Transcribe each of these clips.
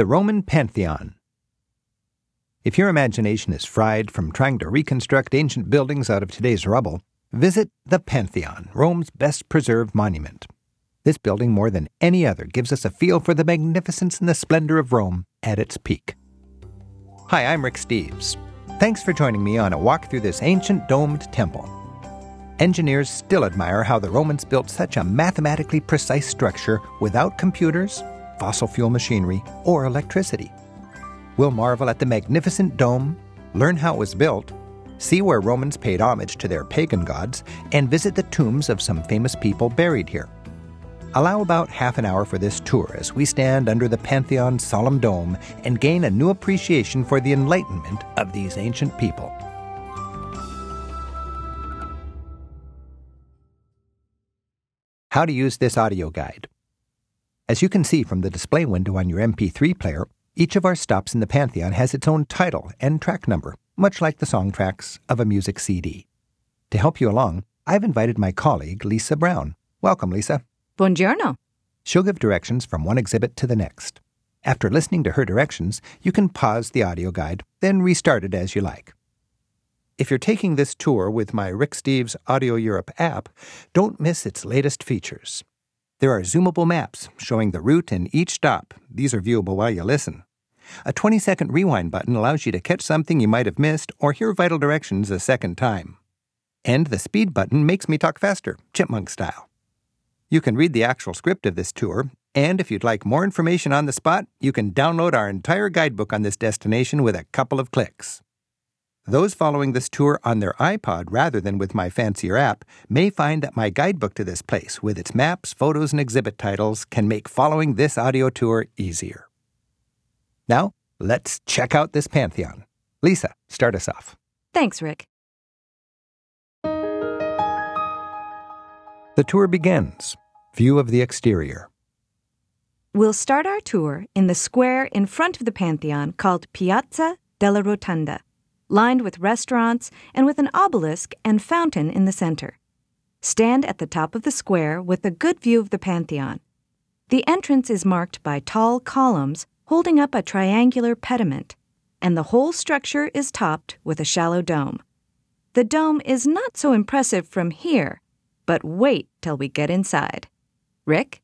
The Roman Pantheon. If your imagination is fried from trying to reconstruct ancient buildings out of today's rubble, visit the Pantheon, Rome's best preserved monument. This building, more than any other, gives us a feel for the magnificence and the splendor of Rome at its peak. Hi, I'm Rick Steves. Thanks for joining me on a walk through this ancient domed temple. Engineers still admire how the Romans built such a mathematically precise structure without computers, fossil fuel machinery, or electricity. We'll marvel at the magnificent dome, learn how it was built, see where Romans paid homage to their pagan gods, and visit the tombs of some famous people buried here. Allow about half an hour for this tour as we stand under the Pantheon's solemn dome and gain a new appreciation for the enlightenment of these ancient people. How to use this audio guide. As you can see from the display window on your MP3 player, each of our stops in the Pantheon has its own title and track number, much like the song tracks of a music CD. To help you along, I've invited my colleague, Lisa Brown. Welcome, Lisa. Buongiorno. She'll give directions from one exhibit to the next. After listening to her directions, you can pause the audio guide, then restart it as you like. If you're taking this tour with my Rick Steves Audio Europe app, don't miss its latest features. There are zoomable maps showing the route and each stop. These are viewable while you listen. A 20 second rewind button allows you to catch something you might have missed or hear vital directions a second time. And the speed button makes me talk faster, chipmunk style. You can read the actual script of this tour, and if you'd like more information on the spot, you can download our entire guidebook on this destination with a couple of clicks. Those following this tour on their iPod rather than with my fancier app may find that my guidebook to this place, with its maps, photos, and exhibit titles, can make following this audio tour easier. Now, let's check out this pantheon. Lisa, start us off. Thanks, Rick. The tour begins. View of the exterior. We'll start our tour in the square in front of the Pantheon called Piazza della Rotonda, lined with restaurants and with an obelisk and fountain in the center. Stand at the top of the square with a good view of the Pantheon. The entrance is marked by tall columns holding up a triangular pediment, and the whole structure is topped with a shallow dome. The dome is not so impressive from here, but wait till we get inside. Rick?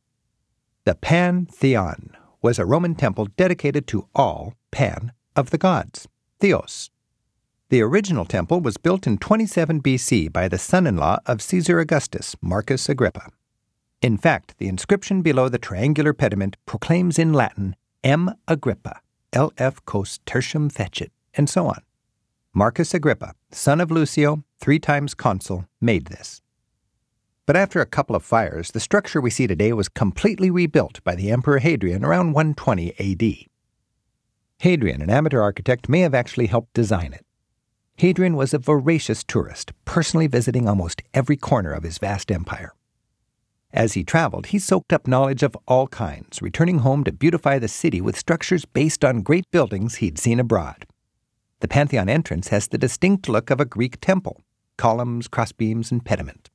The Pantheon was a Roman temple dedicated to all Pan of the gods, Theos. The original temple was built in 27 BC by the son in law of Caesar Augustus, Marcus Agrippa. In fact, the inscription below the triangular pediment proclaims in Latin M. Agrippa, LF Cos Tertium Fecit, and so on. Marcus Agrippa, son of Lucio, three times consul, made this. But after a couple of fires, the structure we see today was completely rebuilt by the Emperor Hadrian around 120 AD. Hadrian, an amateur architect, may have actually helped design it. Hadrian was a voracious tourist, personally visiting almost every corner of his vast empire. As he traveled, he soaked up knowledge of all kinds, returning home to beautify the city with structures based on great buildings he'd seen abroad. The Pantheon entrance has the distinct look of a Greek temple columns, crossbeams, and pediment.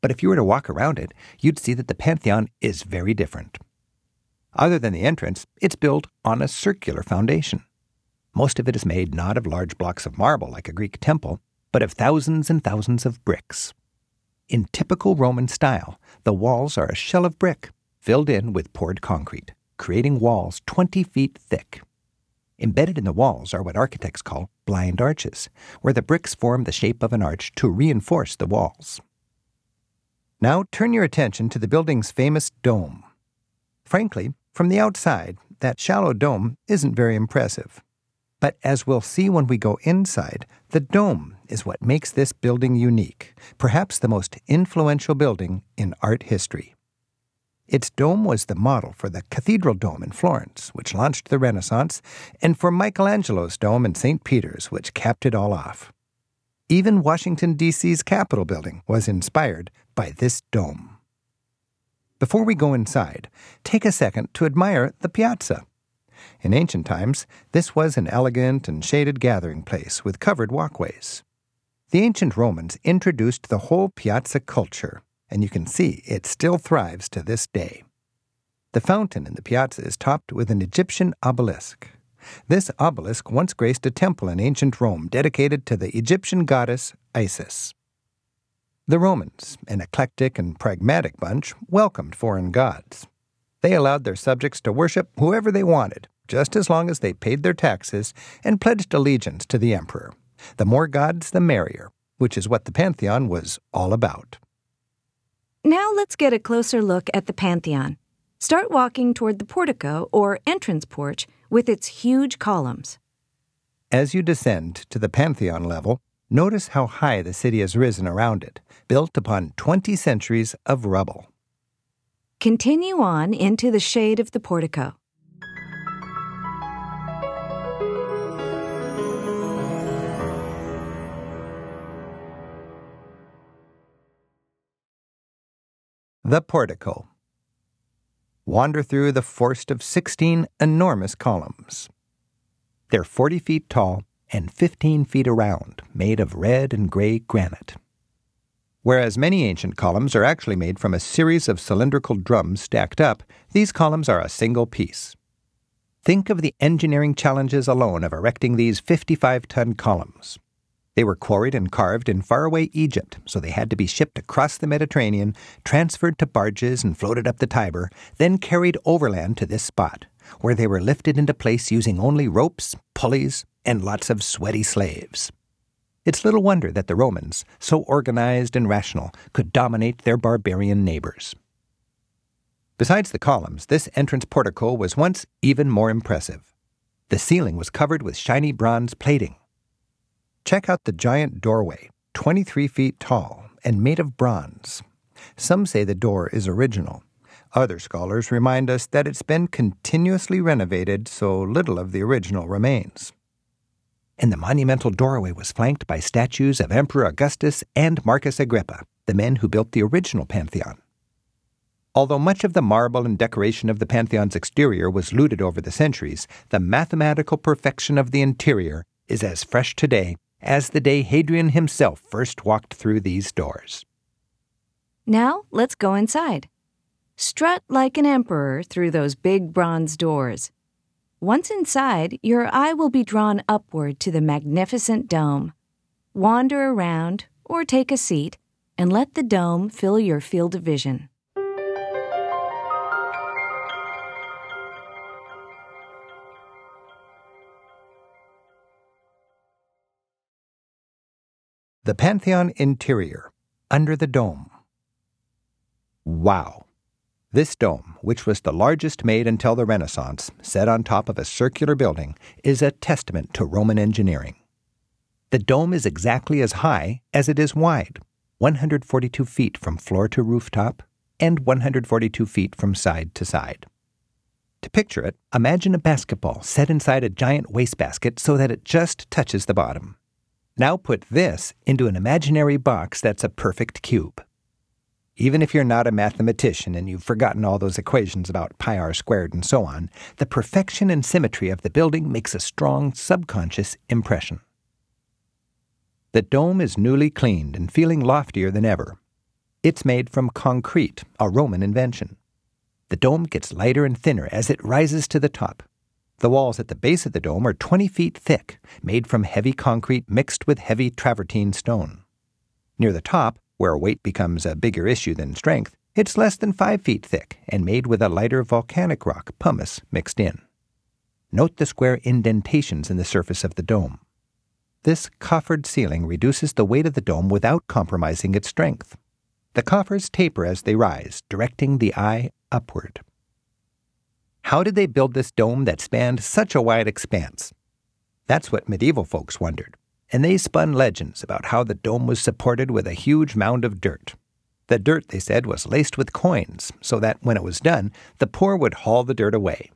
But if you were to walk around it, you'd see that the Pantheon is very different. Other than the entrance, it's built on a circular foundation. Most of it is made not of large blocks of marble like a Greek temple, but of thousands and thousands of bricks. In typical Roman style, the walls are a shell of brick filled in with poured concrete, creating walls 20 feet thick. Embedded in the walls are what architects call blind arches, where the bricks form the shape of an arch to reinforce the walls. Now turn your attention to the building's famous dome. Frankly, from the outside, that shallow dome isn't very impressive. But as we'll see when we go inside, the dome is what makes this building unique, perhaps the most influential building in art history. Its dome was the model for the Cathedral Dome in Florence, which launched the Renaissance, and for Michelangelo's dome in St. Peter's, which capped it all off. Even Washington, D.C.'s Capitol building was inspired by this dome. Before we go inside, take a second to admire the piazza. In ancient times, this was an elegant and shaded gathering place with covered walkways. The ancient Romans introduced the whole piazza culture, and you can see it still thrives to this day. The fountain in the piazza is topped with an Egyptian obelisk. This obelisk once graced a temple in ancient Rome dedicated to the Egyptian goddess Isis. The Romans, an eclectic and pragmatic bunch, welcomed foreign gods. They allowed their subjects to worship whoever they wanted, just as long as they paid their taxes and pledged allegiance to the emperor. The more gods, the merrier, which is what the Pantheon was all about. Now let's get a closer look at the Pantheon. Start walking toward the portico or entrance porch with its huge columns. As you descend to the Pantheon level, notice how high the city has risen around it, built upon 20 centuries of rubble. Continue on into the shade of the portico. The portico. Wander through the forest of 16 enormous columns. They're 40 feet tall and 15 feet around, made of red and gray granite. Whereas many ancient columns are actually made from a series of cylindrical drums stacked up, these columns are a single piece. Think of the engineering challenges alone of erecting these 55 ton columns. They were quarried and carved in faraway Egypt, so they had to be shipped across the Mediterranean, transferred to barges, and floated up the Tiber, then carried overland to this spot, where they were lifted into place using only ropes, pulleys, and lots of sweaty slaves. It's little wonder that the Romans, so organized and rational, could dominate their barbarian neighbors. Besides the columns, this entrance portico was once even more impressive. The ceiling was covered with shiny bronze plating Check out the giant doorway, 23 feet tall and made of bronze. Some say the door is original. Other scholars remind us that it's been continuously renovated, so little of the original remains. And the monumental doorway was flanked by statues of Emperor Augustus and Marcus Agrippa, the men who built the original Pantheon. Although much of the marble and decoration of the Pantheon's exterior was looted over the centuries, the mathematical perfection of the interior is as fresh today as the day Hadrian himself first walked through these doors. Now let's go inside. Strut like an emperor through those big bronze doors. Once inside, your eye will be drawn upward to the magnificent dome. Wander around or take a seat and let the dome fill your field of vision. The Pantheon interior, under the dome. Wow! This dome, which was the largest made until the Renaissance, set on top of a circular building, is a testament to Roman engineering. The dome is exactly as high as it is wide 142 feet from floor to rooftop and 142 feet from side to side. To picture it, imagine a basketball set inside a giant wastebasket so that it just touches the bottom. Now put this into an imaginary box that's a perfect cube. Even if you're not a mathematician and you've forgotten all those equations about pi r squared and so on, the perfection and symmetry of the building makes a strong subconscious impression. The dome is newly cleaned and feeling loftier than ever. It's made from concrete, a Roman invention. The dome gets lighter and thinner as it rises to the top, the walls at the base of the dome are 20 feet thick, made from heavy concrete mixed with heavy travertine stone. Near the top, where weight becomes a bigger issue than strength, it's less than 5 feet thick and made with a lighter volcanic rock, pumice, mixed in. Note the square indentations in the surface of the dome. This coffered ceiling reduces the weight of the dome without compromising its strength. The coffers taper as they rise, directing the eye upward. How did they build this dome that spanned such a wide expanse? That's what medieval folks wondered, and they spun legends about how the dome was supported with a huge mound of dirt. The dirt, they said, was laced with coins, so that when it was done, the poor would haul the dirt away.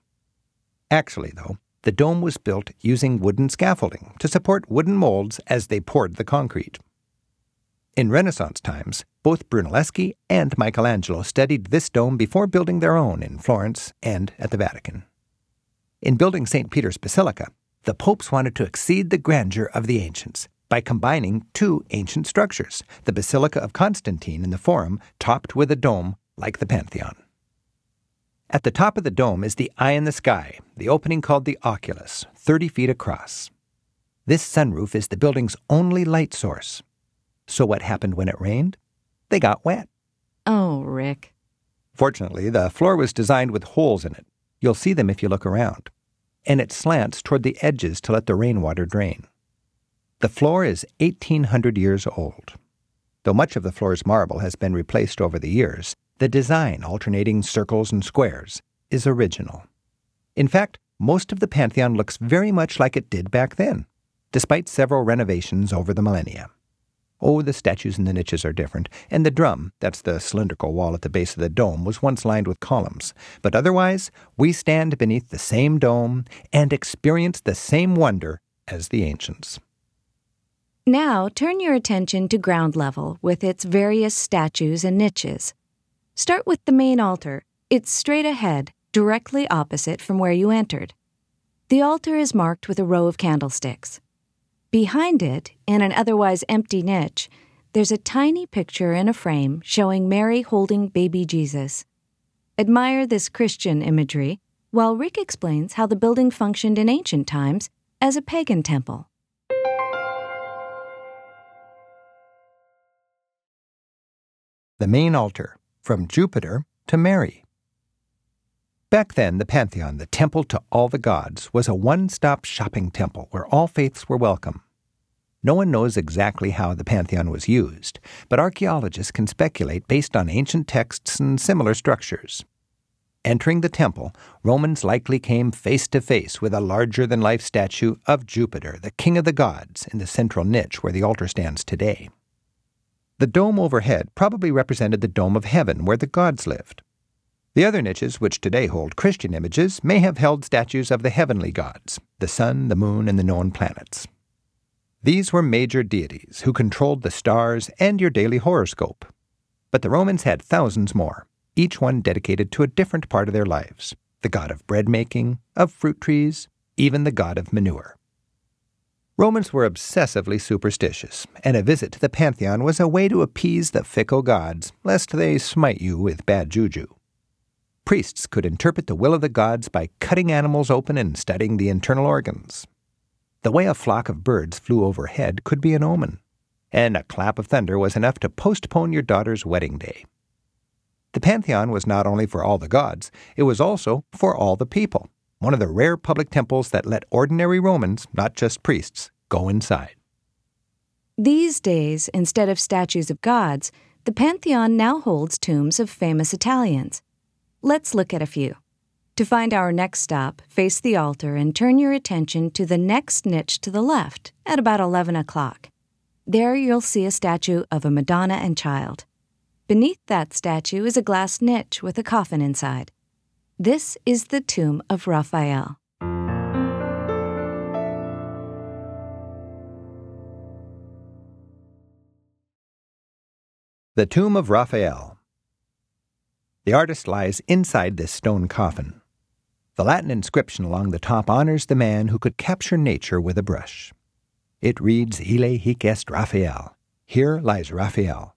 Actually, though, the dome was built using wooden scaffolding to support wooden molds as they poured the concrete. In Renaissance times, both Brunelleschi and Michelangelo studied this dome before building their own in Florence and at the Vatican. In building St. Peter's Basilica, the popes wanted to exceed the grandeur of the ancients by combining two ancient structures the Basilica of Constantine in the Forum, topped with a dome like the Pantheon. At the top of the dome is the eye in the sky, the opening called the oculus, 30 feet across. This sunroof is the building's only light source. So, what happened when it rained? They got wet. Oh, Rick. Fortunately, the floor was designed with holes in it. You'll see them if you look around. And it slants toward the edges to let the rainwater drain. The floor is 1,800 years old. Though much of the floor's marble has been replaced over the years, the design, alternating circles and squares, is original. In fact, most of the Pantheon looks very much like it did back then, despite several renovations over the millennia. Oh, the statues in the niches are different, and the drum, that's the cylindrical wall at the base of the dome, was once lined with columns. But otherwise, we stand beneath the same dome and experience the same wonder as the ancients. Now turn your attention to ground level with its various statues and niches. Start with the main altar. It's straight ahead, directly opposite from where you entered. The altar is marked with a row of candlesticks. Behind it, in an otherwise empty niche, there's a tiny picture in a frame showing Mary holding baby Jesus. Admire this Christian imagery while Rick explains how the building functioned in ancient times as a pagan temple. The main altar from Jupiter to Mary. Back then, the Pantheon, the temple to all the gods, was a one stop shopping temple where all faiths were welcome. No one knows exactly how the Pantheon was used, but archaeologists can speculate based on ancient texts and similar structures. Entering the temple, Romans likely came face to face with a larger than life statue of Jupiter, the king of the gods, in the central niche where the altar stands today. The dome overhead probably represented the dome of heaven where the gods lived. The other niches, which today hold Christian images, may have held statues of the heavenly gods, the sun, the moon, and the known planets. These were major deities who controlled the stars and your daily horoscope. But the Romans had thousands more, each one dedicated to a different part of their lives the god of bread making, of fruit trees, even the god of manure. Romans were obsessively superstitious, and a visit to the Pantheon was a way to appease the fickle gods, lest they smite you with bad juju. Priests could interpret the will of the gods by cutting animals open and studying the internal organs. The way a flock of birds flew overhead could be an omen, and a clap of thunder was enough to postpone your daughter's wedding day. The Pantheon was not only for all the gods, it was also for all the people one of the rare public temples that let ordinary Romans, not just priests, go inside. These days, instead of statues of gods, the Pantheon now holds tombs of famous Italians. Let's look at a few. To find our next stop, face the altar and turn your attention to the next niche to the left at about 11 o'clock. There you'll see a statue of a Madonna and Child. Beneath that statue is a glass niche with a coffin inside. This is the tomb of Raphael. The Tomb of Raphael. The artist lies inside this stone coffin. The Latin inscription along the top honors the man who could capture nature with a brush. It reads, Ille hic est Raphael. Here lies Raphael.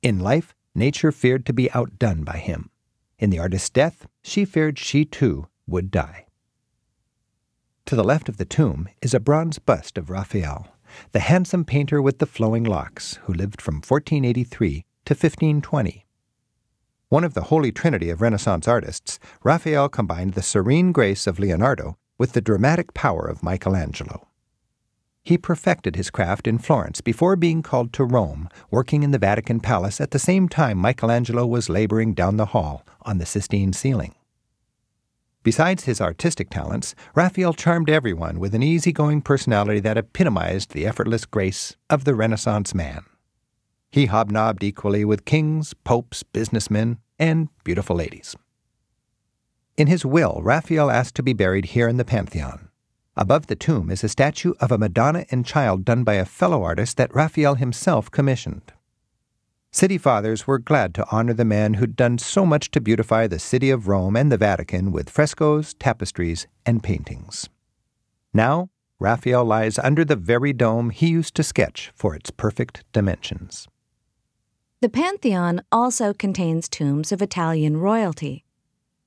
In life, nature feared to be outdone by him. In the artist's death, she feared she too would die. To the left of the tomb is a bronze bust of Raphael, the handsome painter with the flowing locks, who lived from 1483 to 1520. One of the holy trinity of Renaissance artists, Raphael combined the serene grace of Leonardo with the dramatic power of Michelangelo. He perfected his craft in Florence before being called to Rome, working in the Vatican Palace at the same time Michelangelo was laboring down the hall on the Sistine ceiling. Besides his artistic talents, Raphael charmed everyone with an easygoing personality that epitomized the effortless grace of the Renaissance man. He hobnobbed equally with kings, popes, businessmen, and beautiful ladies. In his will, Raphael asked to be buried here in the Pantheon. Above the tomb is a statue of a Madonna and Child done by a fellow artist that Raphael himself commissioned. City fathers were glad to honor the man who'd done so much to beautify the city of Rome and the Vatican with frescoes, tapestries, and paintings. Now, Raphael lies under the very dome he used to sketch for its perfect dimensions. The Pantheon also contains tombs of Italian royalty.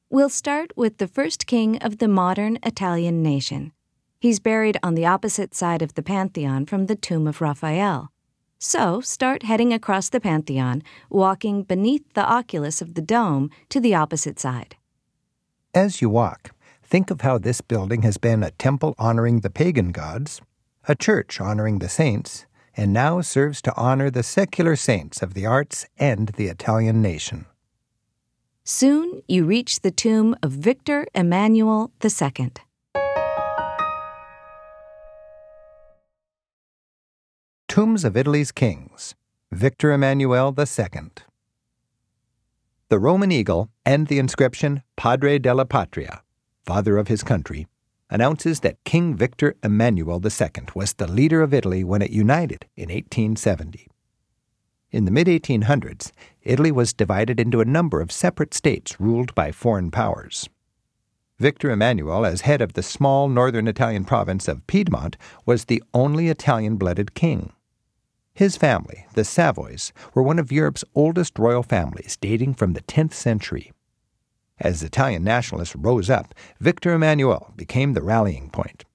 We'll start with the first king of the modern Italian nation. He's buried on the opposite side of the Pantheon from the tomb of Raphael. So start heading across the Pantheon, walking beneath the oculus of the dome to the opposite side. As you walk, think of how this building has been a temple honoring the pagan gods, a church honoring the saints, and now serves to honor the secular saints of the arts and the Italian nation. Soon you reach the tomb of Victor Emmanuel II. Tombs of Italy's Kings Victor Emmanuel II. The Roman eagle and the inscription Padre della Patria, Father of his country, announces that King Victor Emmanuel II was the leader of Italy when it united in 1870. In the mid 1800s, Italy was divided into a number of separate states ruled by foreign powers. Victor Emmanuel, as head of the small northern Italian province of Piedmont, was the only Italian blooded king. His family, the Savoys, were one of Europe's oldest royal families, dating from the 10th century. As Italian nationalists rose up, Victor Emmanuel became the rallying point.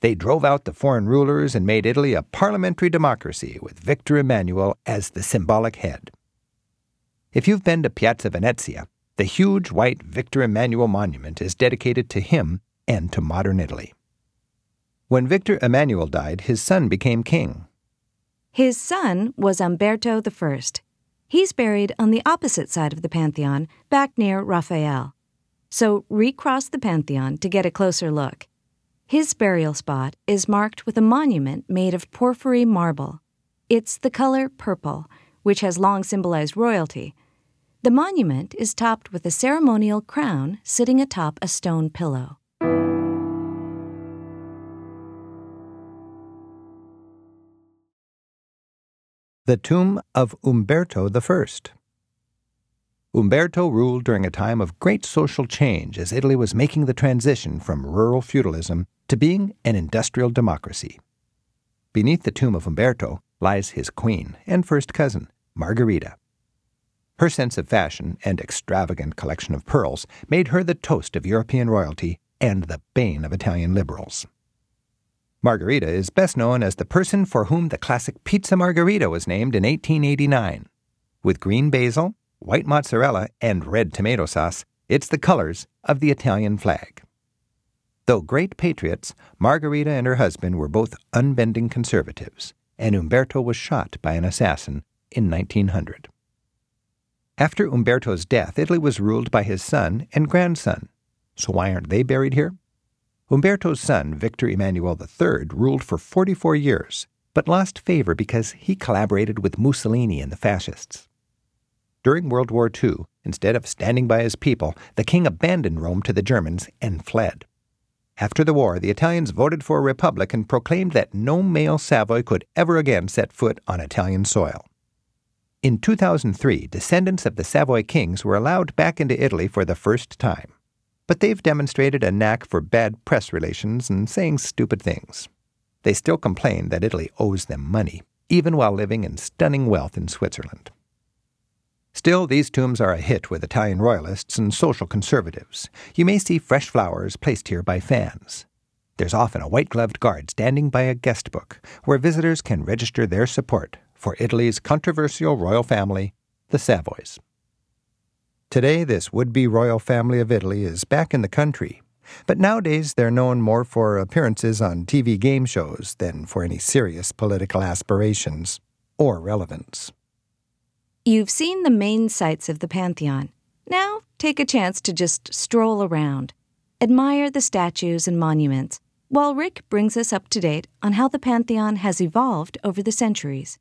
They drove out the foreign rulers and made Italy a parliamentary democracy with Victor Emmanuel as the symbolic head. If you've been to Piazza Venezia, the huge white Victor Emmanuel monument is dedicated to him and to modern Italy. When Victor Emmanuel died, his son became king. His son was Umberto I. He's buried on the opposite side of the Pantheon, back near Raphael. So recross the Pantheon to get a closer look. His burial spot is marked with a monument made of porphyry marble. It's the color purple, which has long symbolized royalty. The monument is topped with a ceremonial crown sitting atop a stone pillow. The tomb of Umberto I. Umberto ruled during a time of great social change as Italy was making the transition from rural feudalism to being an industrial democracy. Beneath the tomb of Umberto lies his queen and first cousin, Margherita. Her sense of fashion and extravagant collection of pearls made her the toast of European royalty and the bane of Italian liberals. Margherita is best known as the person for whom the classic Pizza Margherita was named in 1889. With green basil, white mozzarella, and red tomato sauce, it's the colors of the Italian flag. Though great patriots, Margherita and her husband were both unbending conservatives, and Umberto was shot by an assassin in 1900. After Umberto's death, Italy was ruled by his son and grandson. So why aren't they buried here? Umberto's son, Victor Emmanuel III, ruled for 44 years, but lost favor because he collaborated with Mussolini and the fascists. During World War II, instead of standing by his people, the king abandoned Rome to the Germans and fled. After the war, the Italians voted for a republic and proclaimed that no male Savoy could ever again set foot on Italian soil. In 2003, descendants of the Savoy kings were allowed back into Italy for the first time. But they've demonstrated a knack for bad press relations and saying stupid things. They still complain that Italy owes them money, even while living in stunning wealth in Switzerland. Still, these tombs are a hit with Italian royalists and social conservatives. You may see fresh flowers placed here by fans. There's often a white gloved guard standing by a guest book where visitors can register their support for Italy's controversial royal family, the Savoys. Today, this would be royal family of Italy is back in the country, but nowadays they're known more for appearances on TV game shows than for any serious political aspirations or relevance. You've seen the main sights of the Pantheon. Now take a chance to just stroll around. Admire the statues and monuments, while Rick brings us up to date on how the Pantheon has evolved over the centuries.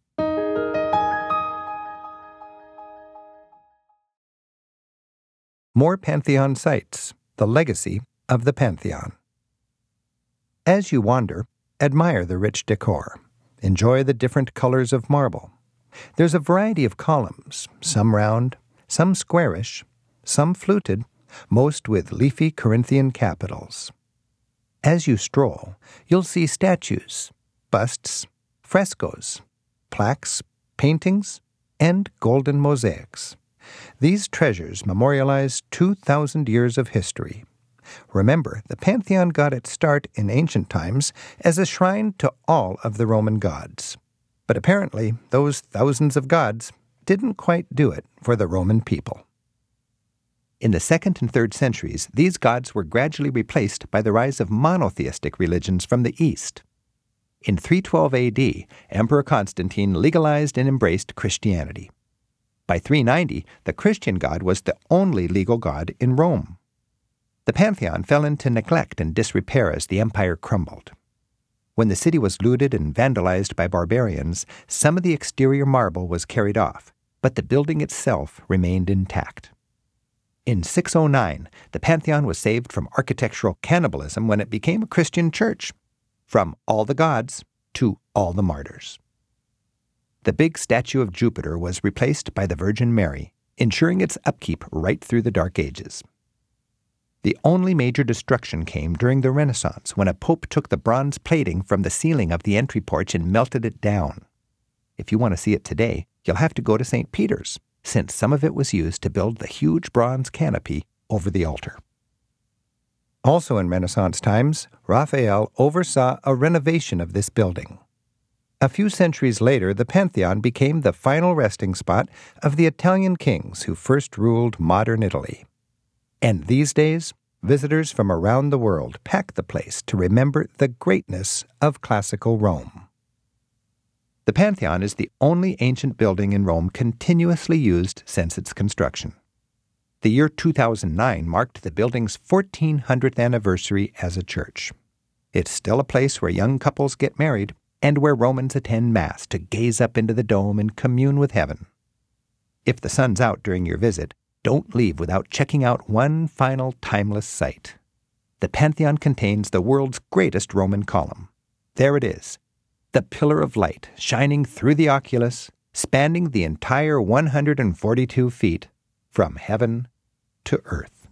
More Pantheon sights, the legacy of the Pantheon. As you wander, admire the rich decor. Enjoy the different colors of marble there's a variety of columns, some round, some squarish, some fluted, most with leafy Corinthian capitals. As you stroll, you'll see statues, busts, frescoes, plaques, paintings, and golden mosaics. These treasures memorialize 2,000 years of history. Remember, the Pantheon got its start in ancient times as a shrine to all of the Roman gods. But apparently, those thousands of gods didn't quite do it for the Roman people. In the second and third centuries, these gods were gradually replaced by the rise of monotheistic religions from the East. In 312 AD, Emperor Constantine legalized and embraced Christianity. By 390, the Christian god was the only legal god in Rome. The pantheon fell into neglect and disrepair as the empire crumbled. When the city was looted and vandalized by barbarians, some of the exterior marble was carried off, but the building itself remained intact. In 609, the Pantheon was saved from architectural cannibalism when it became a Christian church from all the gods to all the martyrs. The big statue of Jupiter was replaced by the Virgin Mary, ensuring its upkeep right through the Dark Ages. The only major destruction came during the Renaissance when a pope took the bronze plating from the ceiling of the entry porch and melted it down. If you want to see it today, you'll have to go to St. Peter's, since some of it was used to build the huge bronze canopy over the altar. Also in Renaissance times, Raphael oversaw a renovation of this building. A few centuries later, the Pantheon became the final resting spot of the Italian kings who first ruled modern Italy. And these days, visitors from around the world pack the place to remember the greatness of classical Rome. The Pantheon is the only ancient building in Rome continuously used since its construction. The year 2009 marked the building's 1400th anniversary as a church. It's still a place where young couples get married and where Romans attend Mass to gaze up into the dome and commune with heaven. If the sun's out during your visit, don't leave without checking out one final timeless sight. The Pantheon contains the world's greatest Roman column. There it is, the pillar of light shining through the oculus, spanning the entire 142 feet from heaven to earth.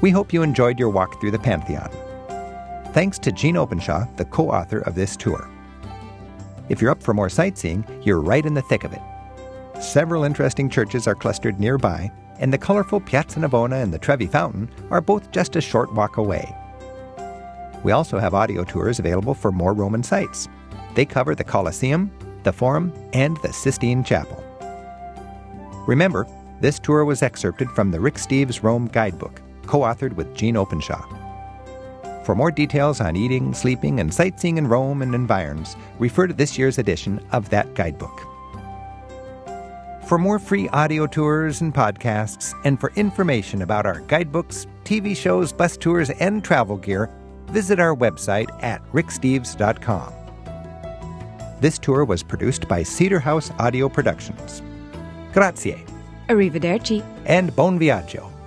We hope you enjoyed your walk through the Pantheon. Thanks to Gene Openshaw, the co author of this tour. If you're up for more sightseeing, you're right in the thick of it. Several interesting churches are clustered nearby, and the colorful Piazza Navona and the Trevi Fountain are both just a short walk away. We also have audio tours available for more Roman sites. They cover the Colosseum, the Forum, and the Sistine Chapel. Remember, this tour was excerpted from the Rick Steves Rome Guidebook, co authored with Gene Openshaw. For more details on eating, sleeping, and sightseeing in Rome and environs, refer to this year's edition of that guidebook. For more free audio tours and podcasts, and for information about our guidebooks, TV shows, bus tours, and travel gear, visit our website at ricksteves.com. This tour was produced by Cedar House Audio Productions. Grazie. Arrivederci. And buon viaggio.